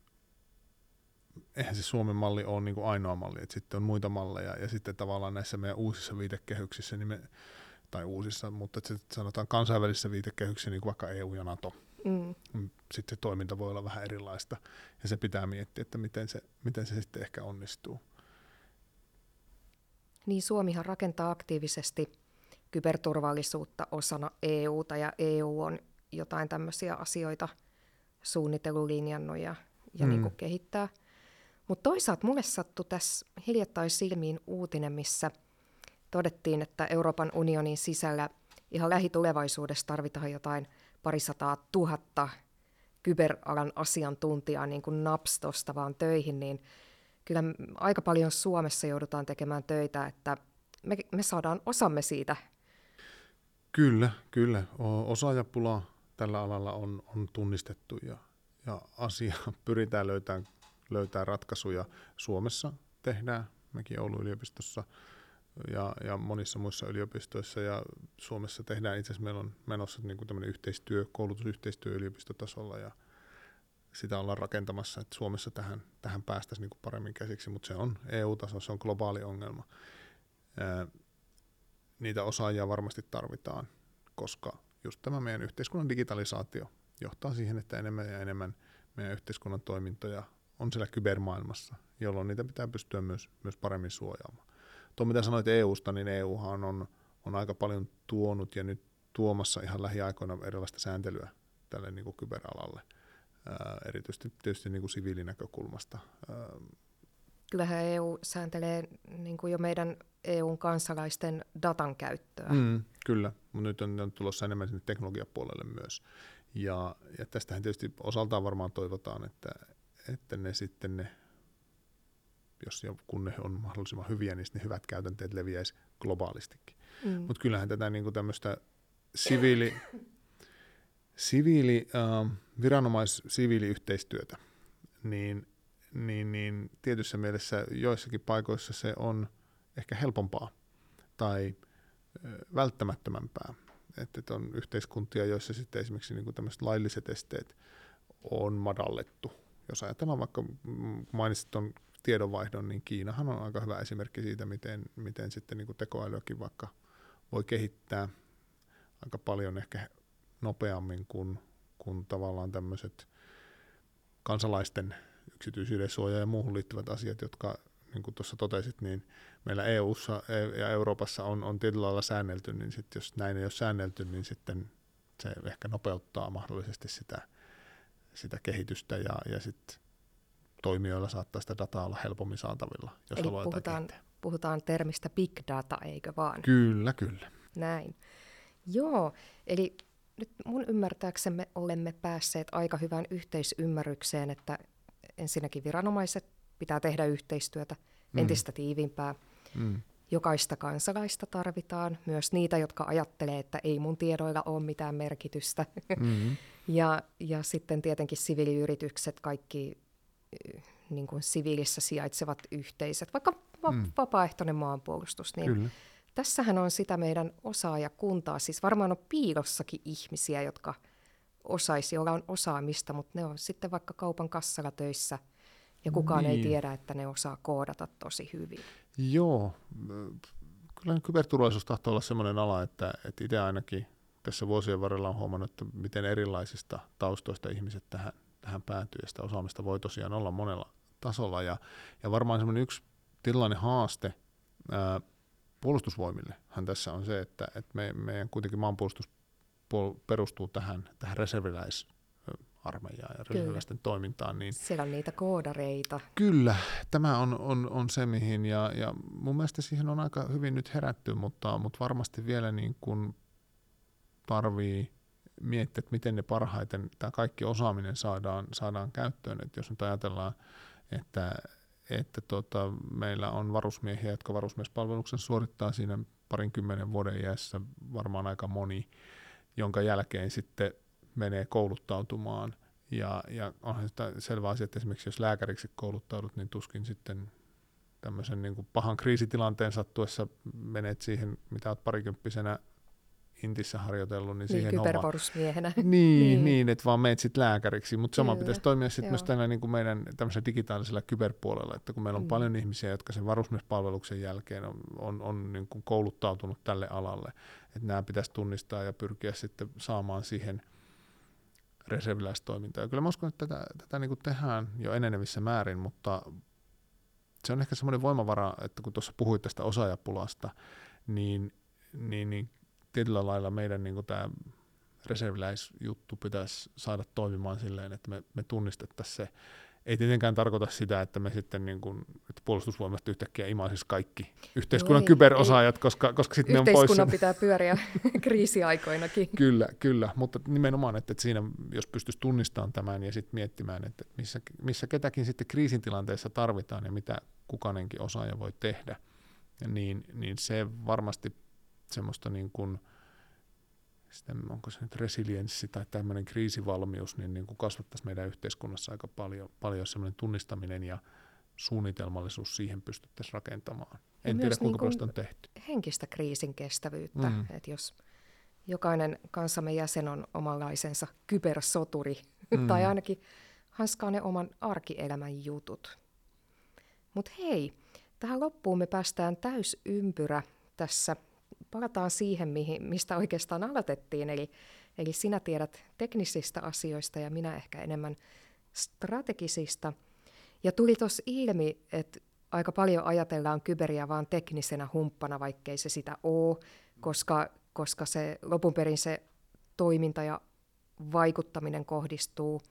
eihän se Suomen malli ole niin kuin ainoa malli, että sitten on muita malleja ja sitten tavallaan näissä meidän uusissa viitekehyksissä, niin me, tai uusissa, mutta että sanotaan kansainvälisissä viitekehyksissä, niin kuin vaikka EU ja NATO, mm. sitten se toiminta voi olla vähän erilaista ja se pitää miettiä, että miten se, miten se sitten ehkä onnistuu. Niin Suomihan rakentaa aktiivisesti kyberturvallisuutta osana EUta ja EU on jotain tämmöisiä asioita suunnitelulinjannut ja, ja mm. niin kuin kehittää. Mutta toisaalta mulle sattui tässä hiljattain silmiin uutinen, missä todettiin, että Euroopan unionin sisällä ihan lähitulevaisuudessa tarvitaan jotain – parisataa tuhatta kyberalan asiantuntijaa niin kuin napstosta vaan töihin, niin kyllä aika paljon Suomessa joudutaan tekemään töitä, että me, me saadaan osamme siitä. Kyllä, kyllä. Osaajapula tällä alalla on, on tunnistettu ja, ja asia pyritään löytämään löytää ratkaisuja. Suomessa tehdään, mekin Oulun yliopistossa ja, ja monissa muissa yliopistoissa ja Suomessa tehdään itse asiassa meillä on menossa niin kuin tämmöinen yhteistyö, koulutusyhteistyö yliopistotasolla ja sitä ollaan rakentamassa, että Suomessa tähän, tähän päästäisiin niin kuin paremmin käsiksi, mutta se on EU-taso, se on globaali ongelma. Ää, niitä osaajia varmasti tarvitaan, koska just tämä meidän yhteiskunnan digitalisaatio johtaa siihen, että enemmän ja enemmän meidän yhteiskunnan toimintoja on siellä kybermaailmassa, jolloin niitä pitää pystyä myös, myös paremmin suojaamaan. Tuo mitä sanoit EUsta, niin EUhan on, on aika paljon tuonut ja nyt tuomassa ihan lähiaikoina erilaista sääntelyä tälle niin kuin kyberalalle, ää, erityisesti tietysti niin kuin siviilinäkökulmasta. Ää, Kyllähän EU sääntelee niin kuin jo meidän EUn kansalaisten datan käyttöä. Mm, kyllä, mutta nyt on, on tulossa enemmän sinne teknologiapuolelle myös. Ja, ja tästähän tietysti osaltaan varmaan toivotaan, että, että ne sitten ne jos ja kun ne on mahdollisimman hyviä, niin ne hyvät käytänteet leviäisi globaalistikin. Mm. Mutta kyllähän tätä niin tämmöistä siviili, siviili äh, viranomais-siviiliyhteistyötä, niin, niin, niin tietyssä mielessä joissakin paikoissa se on ehkä helpompaa tai äh, välttämättömämpää. Että on yhteiskuntia, joissa sitten esimerkiksi niin tämmöiset lailliset esteet on madallettu. Jos ajatellaan vaikka, mainitsit tuon tiedonvaihdon, niin Kiinahan on aika hyvä esimerkki siitä, miten, miten sitten niin kuin tekoälyäkin vaikka voi kehittää aika paljon ehkä nopeammin kuin, kuin tavallaan tämmöiset kansalaisten yksityisyyden suoja ja muuhun liittyvät asiat, jotka niin kuin tuossa totesit, niin meillä EU:ssa e- ja Euroopassa on, on tietyllä lailla säännelty, niin sit jos näin ei ole säännelty, niin sitten se ehkä nopeuttaa mahdollisesti sitä, sitä kehitystä ja, ja sitten toimijoilla saattaa sitä dataa olla helpommin saatavilla, jos Eli puhutaan, puhutaan termistä big data, eikö vaan? Kyllä, kyllä. Näin. Joo, eli nyt mun ymmärtääksemme olemme päässeet aika hyvään yhteisymmärrykseen, että ensinnäkin viranomaiset pitää tehdä yhteistyötä mm. entistä tiivimpää. Mm. Jokaista kansalaista tarvitaan, myös niitä, jotka ajattelee, että ei mun tiedoilla ole mitään merkitystä. Mm-hmm. ja, ja sitten tietenkin siviiliyritykset, kaikki niin kuin siviilissä sijaitsevat yhteisöt, vaikka va- mm. vapaaehtoinen maanpuolustus, niin Kyllä. tässähän on sitä meidän osaajakuntaa. Siis varmaan on piilossakin ihmisiä, jotka osaisi, joilla on osaamista, mutta ne on sitten vaikka kaupan kassalla töissä ja kukaan niin. ei tiedä, että ne osaa koodata tosi hyvin. Joo, kyllä kyberturvallisuus tahtoo olla sellainen ala, että, että itse ainakin tässä vuosien varrella on huomannut, että miten erilaisista taustoista ihmiset tähän tähän päätyy, ja sitä osaamista voi tosiaan olla monella tasolla, ja, ja varmaan semmoinen yksi tilanne haaste ää, puolustusvoimillehan tässä on se, että, että me, meidän kuitenkin maanpuolustus perustuu tähän, tähän reserviläis armeijaan ja reserviläisten toimintaan. Niin Siellä on niitä koodareita. Kyllä, tämä on, on, on se mihin, ja, ja mun mielestä siihen on aika hyvin nyt herätty, mutta, mutta varmasti vielä niin kuin tarvii miettiä, että miten ne parhaiten, tämä kaikki osaaminen saadaan, saadaan käyttöön. Että jos nyt ajatellaan, että, että tota, meillä on varusmiehiä, jotka varusmiespalveluksen suorittaa siinä parinkymmenen vuoden iässä varmaan aika moni, jonka jälkeen sitten menee kouluttautumaan. Ja, ja onhan sitä selvä asia, että esimerkiksi jos lääkäriksi kouluttaudut, niin tuskin sitten tämmöisen niin kuin pahan kriisitilanteen sattuessa menet siihen, mitä olet parikymppisenä Intissä harjoitellut, niin, niin siihen kybervarusmiehenä. Niin, niin. niin, että vaan meet sitten lääkäriksi, mutta sama pitäisi toimia sitten myös tällä niin kuin meidän tämmöisellä digitaalisella kyberpuolella, että kun meillä on mm. paljon ihmisiä, jotka sen varusmiespalveluksen jälkeen on, on, on niin kuin kouluttautunut tälle alalle, että nämä pitäisi tunnistaa ja pyrkiä sitten saamaan siihen reserviläistoimintaa. Kyllä mä uskon, että tätä, tätä niin tehdään jo enenevissä määrin, mutta se on ehkä semmoinen voimavara, että kun tuossa puhuit tästä osaajapulasta, niin, niin, niin tietyllä lailla meidän niin tämä reserviläisjuttu pitäisi saada toimimaan silleen, että me, me tunnistettaisiin se. Ei tietenkään tarkoita sitä, että me sitten niin kuin, että puolustusvoimasta yhtäkkiä imaisisi kaikki yhteiskunnan ei, kyberosaajat, ei. koska, koska sitten ne on pois. Yhteiskunnan pitää pyöriä kriisiaikoinakin. kyllä, kyllä, mutta nimenomaan, että, että siinä jos pystyisi tunnistamaan tämän ja sitten miettimään, että missä, missä ketäkin sitten kriisintilanteessa tarvitaan ja mitä kukainenkin osaaja voi tehdä, niin, niin se varmasti semmoista niin kuin, sitä, onko se nyt resilienssi tai tämmöinen kriisivalmius, niin, niin kuin kasvattaisi meidän yhteiskunnassa aika paljon, paljon semmoinen tunnistaminen ja suunnitelmallisuus siihen pystyttäisiin rakentamaan. En tiedä, kuinka niin on tehty. Henkistä kriisin kestävyyttä, mm. että jos jokainen kanssamme jäsen on omanlaisensa kybersoturi, mm. tai ainakin hanskaa ne oman arkielämän jutut. Mutta hei, tähän loppuun me päästään täysympyrä tässä palataan siihen, mihin, mistä oikeastaan aloitettiin. Eli, eli sinä tiedät teknisistä asioista ja minä ehkä enemmän strategisista. Ja tuli tuossa ilmi, että aika paljon ajatellaan kyberiä vaan teknisenä humppana, vaikkei se sitä ole, koska, koska se lopun perin se toiminta ja vaikuttaminen kohdistuu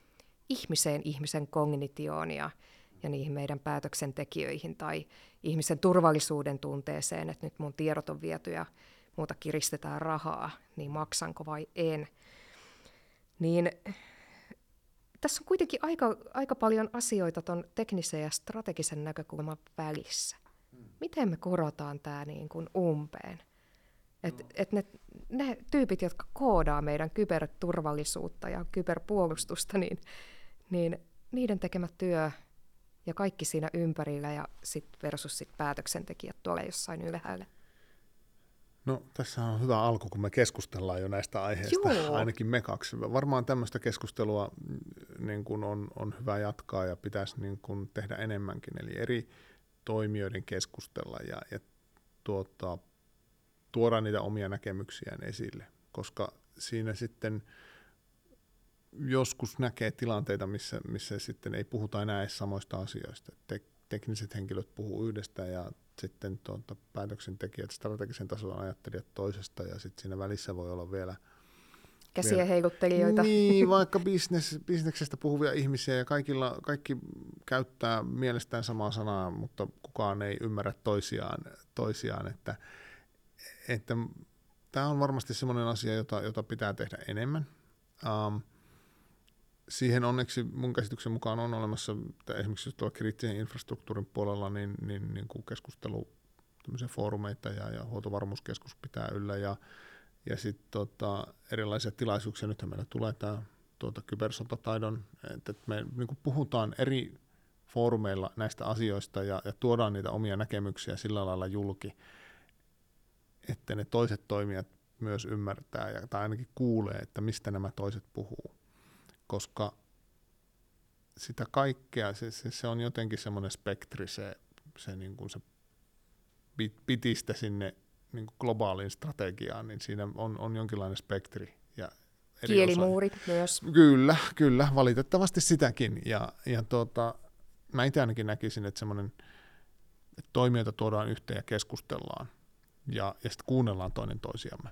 ihmiseen, ihmisen kognitioon ja, ja niihin meidän päätöksentekijöihin tai ihmisen turvallisuuden tunteeseen, että nyt mun tiedot on viety ja muuta kiristetään rahaa, niin maksanko vai en. Niin tässä on kuitenkin aika, aika paljon asioita tuon teknisen ja strategisen näkökulman välissä. Miten me korotaan tämä niin kuin umpeen? Et, no. et ne, ne tyypit, jotka koodaa meidän kyberturvallisuutta ja kyberpuolustusta, niin, niin niiden tekemä työ ja kaikki siinä ympärillä ja sit versus sit päätöksentekijät tuolla jossain ylhäällä. No tässä on hyvä alku, kun me keskustellaan jo näistä aiheista, Joo. ainakin me kaksi. Varmaan tämmöistä keskustelua mm, niin kuin on, on hyvä jatkaa ja pitäisi niin kuin tehdä enemmänkin, eli eri toimijoiden keskustella ja, ja tuota, tuoda niitä omia näkemyksiään esille, koska siinä sitten joskus näkee tilanteita, missä, missä sitten ei puhuta enää edes samoista asioista. Te, tekniset henkilöt puhuu yhdestä ja sitten tuota, päätöksentekijät, strategisen tason ajattelijat toisesta ja sitten siinä välissä voi olla vielä käsiä heiluttelijoita. Niin, vaikka business, bisneksestä puhuvia ihmisiä ja kaikilla, kaikki käyttää mielestään samaa sanaa, mutta kukaan ei ymmärrä toisiaan, toisiaan että, että tämä on varmasti sellainen asia, jota, jota pitää tehdä enemmän. Um, siihen onneksi mun käsityksen mukaan on olemassa, esimerkiksi jos tuolla kriittisen infrastruktuurin puolella, niin, niin, niin kuin keskustelu foorumeita ja, ja huoltovarmuuskeskus pitää yllä ja, ja sitten tota, erilaisia tilaisuuksia. Nythän meillä tulee tämä tuota, kybersotataidon, että me niin puhutaan eri foorumeilla näistä asioista ja, ja tuodaan niitä omia näkemyksiä sillä lailla julki, että ne toiset toimijat myös ymmärtää ja, tai ainakin kuulee, että mistä nämä toiset puhuu koska sitä kaikkea, se, se, se on jotenkin semmoinen spektri, se, se, niin kuin se pitistä sinne niin kuin globaaliin strategiaan, niin siinä on, on jonkinlainen spektri. Ja Kielimuuri osa. myös. Kyllä, kyllä, valitettavasti sitäkin. Ja, ja tuota, mä itse ainakin näkisin, että semmoinen, että toimijoita tuodaan yhteen ja keskustellaan ja, ja sitten kuunnellaan toinen toisiamme.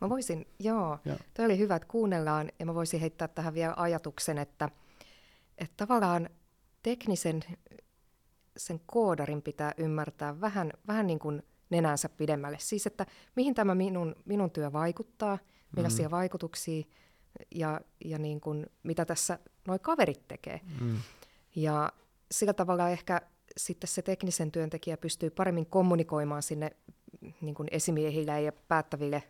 Mä voisin, joo, ja. toi oli hyvä, että kuunnellaan, ja mä voisin heittää tähän vielä ajatuksen, että, että tavallaan teknisen sen koodarin pitää ymmärtää vähän, vähän niin kuin nenänsä pidemmälle. Siis, että mihin tämä minun, minun työ vaikuttaa, millaisia mm. vaikutuksia ja, ja niin kuin, mitä tässä nuo kaverit tekee. Mm. Ja sillä tavalla ehkä sitten se teknisen työntekijä pystyy paremmin kommunikoimaan sinne niin kuin esimiehille ja päättäville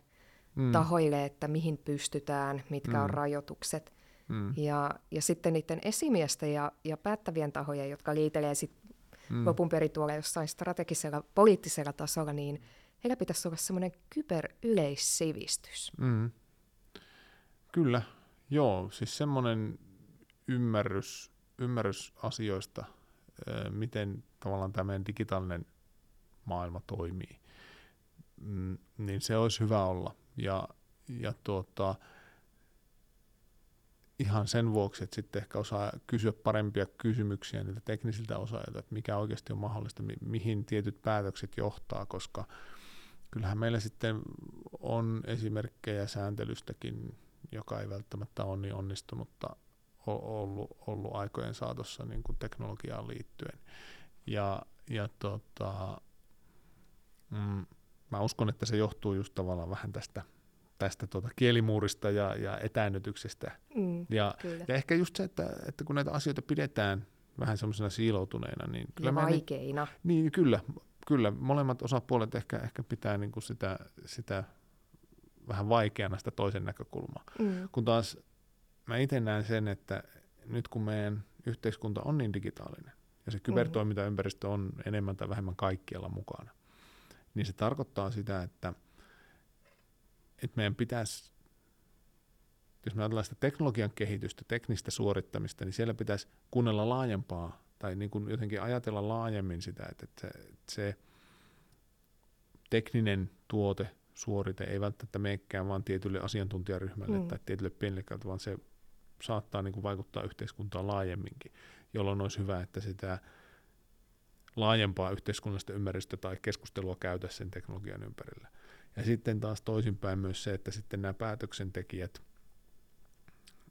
mm. tahoille, että mihin pystytään, mitkä mm. on rajoitukset. Mm. Ja, ja sitten niiden esimiesten ja, ja päättävien tahojen, jotka liitelee sit mm. lopun perin tuolla jossain strategisella, poliittisella tasolla, niin heillä pitäisi olla semmoinen kyberyleissivistys. Mm. Kyllä, joo, siis semmoinen ymmärrys, ymmärrys asioista, miten tavallaan tämä meidän digitaalinen maailma toimii, mm, niin se olisi hyvä olla. Ja, ja tuota, ihan sen vuoksi, että sitten ehkä osaa kysyä parempia kysymyksiä niiltä teknisiltä osaajilta, että mikä oikeasti on mahdollista, mi- mihin tietyt päätökset johtaa, koska kyllähän meillä sitten on esimerkkejä sääntelystäkin, joka ei välttämättä ole niin onnistunutta ollut, ollut aikojen saatossa niin kuin teknologiaan liittyen. Ja, ja tota, mm, mä uskon, että se johtuu just tavallaan vähän tästä tästä tuota kielimuurista ja, ja etäännytyksestä. Mm, ja, ja ehkä just se, että, että kun näitä asioita pidetään vähän semmoisena siiloutuneina, niin kyllä ja vaikeina. Niin, niin, kyllä, kyllä. Molemmat osapuolet ehkä, ehkä pitää niin kuin sitä, sitä vähän vaikeana sitä toisen näkökulmaa. Mm. Kun taas mä itse näen sen, että nyt kun meidän yhteiskunta on niin digitaalinen, ja se mm. kybertoimintaympäristö on enemmän tai vähemmän kaikkialla mukana, niin se tarkoittaa sitä, että – että meidän pitäisi, jos me ajatellaan sitä teknologian kehitystä, teknistä suorittamista, niin siellä pitäisi kuunnella laajempaa tai niin kuin jotenkin ajatella laajemmin sitä, että, että se, että se tekninen tuote, suorite ei välttämättä meekään vaan tietylle asiantuntijaryhmälle mm. tai tietylle pienelle vaan se saattaa niin kuin vaikuttaa yhteiskuntaan laajemminkin, jolloin olisi hyvä, että sitä laajempaa yhteiskunnallista ymmärrystä tai keskustelua käytä sen teknologian ympärillä. Ja sitten taas toisinpäin myös se, että sitten nämä päätöksentekijät,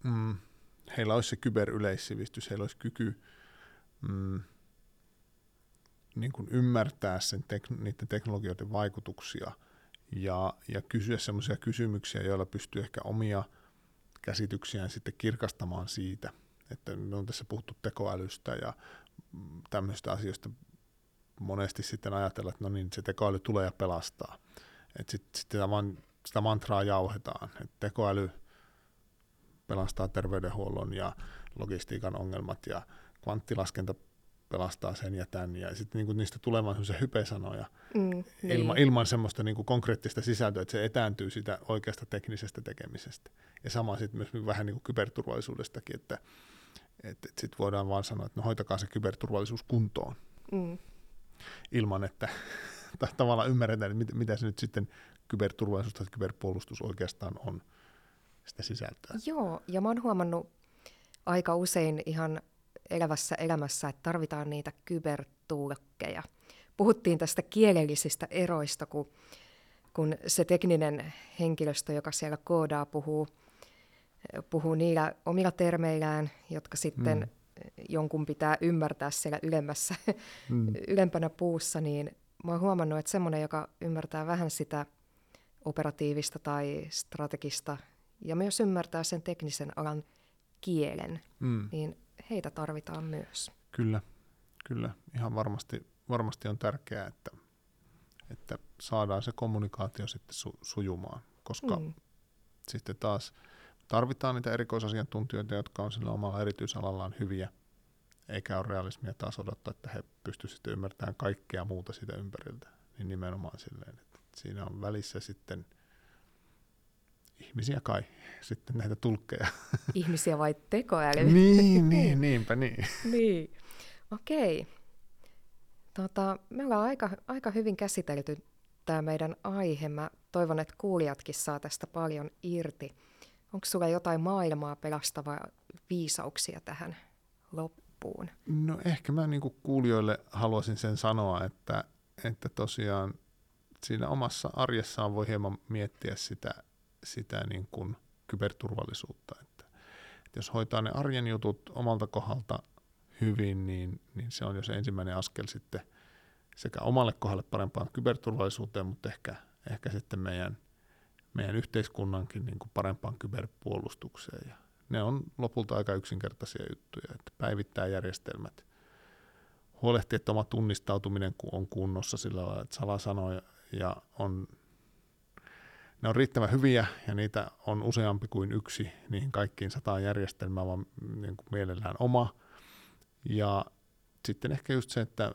mm, heillä olisi se kyberyleissivistys, heillä olisi kyky mm, niin kuin ymmärtää sen tek- niiden teknologioiden vaikutuksia ja, ja kysyä sellaisia kysymyksiä, joilla pystyy ehkä omia käsityksiään sitten kirkastamaan siitä, että me on tässä puhuttu tekoälystä ja tämmöistä asioista monesti sitten ajatella, että no niin, se tekoäly tulee ja pelastaa. Että sitten sit sitä, man, sitä mantraa jauhetaan, että tekoäly pelastaa terveydenhuollon ja logistiikan ongelmat ja kvanttilaskenta pelastaa sen ja tämän, ja sitten niinku niistä tulemaan semmoisia hypesanoja mm, niin. ilman, ilman semmoista niinku konkreettista sisältöä, että se etääntyy sitä oikeasta teknisestä tekemisestä. Ja sama sitten myös vähän niinku kyberturvallisuudestakin, että et, et sitten voidaan vaan sanoa, että no hoitakaa se kyberturvallisuus kuntoon, mm. Ilman että tavallaan ymmärretään, että mit, mitä se nyt sitten kyberturvallisuus tai kyberpuolustus oikeastaan on sitä sisältöä. Joo, ja mä oon huomannut aika usein ihan elävässä elämässä, että tarvitaan niitä kybertulkkeja. Puhuttiin tästä kielellisistä eroista, kun, kun se tekninen henkilöstö, joka siellä koodaa, puhuu, puhuu niillä omilla termeillään, jotka sitten mm. Jonkun pitää ymmärtää siellä ylemmässä, mm. ylempänä puussa, niin mä oon huomannut, että semmoinen, joka ymmärtää vähän sitä operatiivista tai strategista ja myös ymmärtää sen teknisen alan kielen, mm. niin heitä tarvitaan myös. Kyllä, kyllä. Ihan varmasti, varmasti on tärkeää, että, että saadaan se kommunikaatio sitten su, sujumaan, koska mm. sitten taas tarvitaan niitä erikoisasiantuntijoita, jotka on sillä omalla erityisalallaan hyviä – eikä ole realismia taas odottaa, että he pystyisivät ymmärtämään kaikkea muuta sitä ympäriltä. Niin nimenomaan silleen, että siinä on välissä sitten ihmisiä kai, sitten näitä tulkkeja. Ihmisiä vai tekoäly? niin, niin, niinpä niin. niin, okei. Tota, me ollaan aika, aika hyvin käsitelty tämä meidän aihe. Mä toivon, että kuulijatkin saa tästä paljon irti. Onko sulla jotain maailmaa pelastavaa viisauksia tähän loppuun? No ehkä mä niin kuulijoille haluaisin sen sanoa, että, että tosiaan siinä omassa arjessaan voi hieman miettiä sitä, sitä niin kuin kyberturvallisuutta. Että, että jos hoitaa ne arjen jutut omalta kohdalta hyvin, niin, niin se on jo se ensimmäinen askel sitten sekä omalle kohdalle parempaan kyberturvallisuuteen, mutta ehkä, ehkä sitten meidän, meidän yhteiskunnankin niin kuin parempaan kyberpuolustukseen. Ja ne on lopulta aika yksinkertaisia juttuja, että päivittää järjestelmät, huolehtii, että oma tunnistautuminen on kunnossa sillä lailla, että salasanoja ja on, ne on riittävän hyviä ja niitä on useampi kuin yksi niihin kaikkiin sataan järjestelmään, vaan niin kuin mielellään oma. Ja sitten ehkä just se, että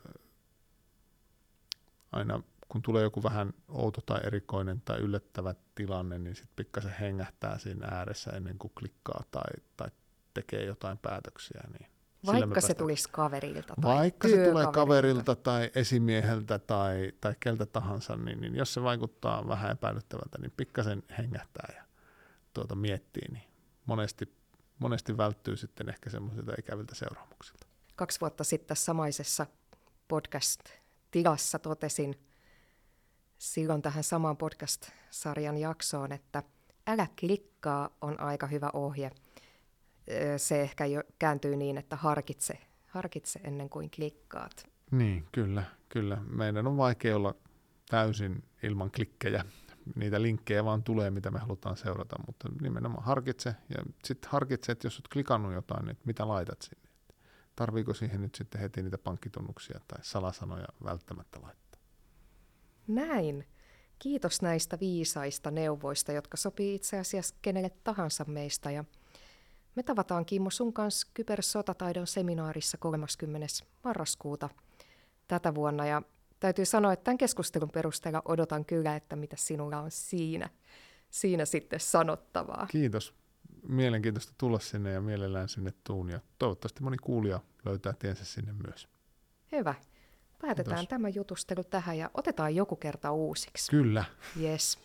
aina kun tulee joku vähän outo tai erikoinen tai yllättävä tilanne, niin sitten pikkasen hengähtää siinä ääressä ennen kuin klikkaa tai, tai tekee jotain päätöksiä. Niin Vaikka se tulisi kaverilta tai Vaikka se tulee kaverilta tai esimieheltä tai, tai keltä tahansa, niin, niin jos se vaikuttaa vähän epäilyttävältä, niin pikkasen hengähtää ja tuota miettii, niin monesti, monesti välttyy sitten ehkä semmoisilta ikäviltä seuraamuksilta. Kaksi vuotta sitten samaisessa podcast-tilassa totesin silloin tähän samaan podcast-sarjan jaksoon, että älä klikkaa on aika hyvä ohje – se ehkä jo kääntyy niin, että harkitse, harkitse ennen kuin klikkaat. Niin, kyllä, kyllä. Meidän on vaikea olla täysin ilman klikkejä. Niitä linkkejä vaan tulee, mitä me halutaan seurata, mutta nimenomaan harkitse. Ja sitten harkitse, että jos olet klikannut jotain, niin mitä laitat sinne. Tarviiko siihen nyt sitten heti niitä pankkitunnuksia tai salasanoja välttämättä laittaa? Näin. Kiitos näistä viisaista neuvoista, jotka sopii itse asiassa kenelle tahansa meistä. Ja me tavataan Kimmo sun kanssa kybersotataidon seminaarissa 30. marraskuuta tätä vuonna ja täytyy sanoa, että tämän keskustelun perusteella odotan kyllä, että mitä sinulla on siinä, siinä sitten sanottavaa. Kiitos. Mielenkiintoista tulla sinne ja mielellään sinne tuun ja toivottavasti moni kuulija löytää tiensä sinne myös. Hyvä. Päätetään Kiitos. tämä jutustelu tähän ja otetaan joku kerta uusiksi. Kyllä. Yes.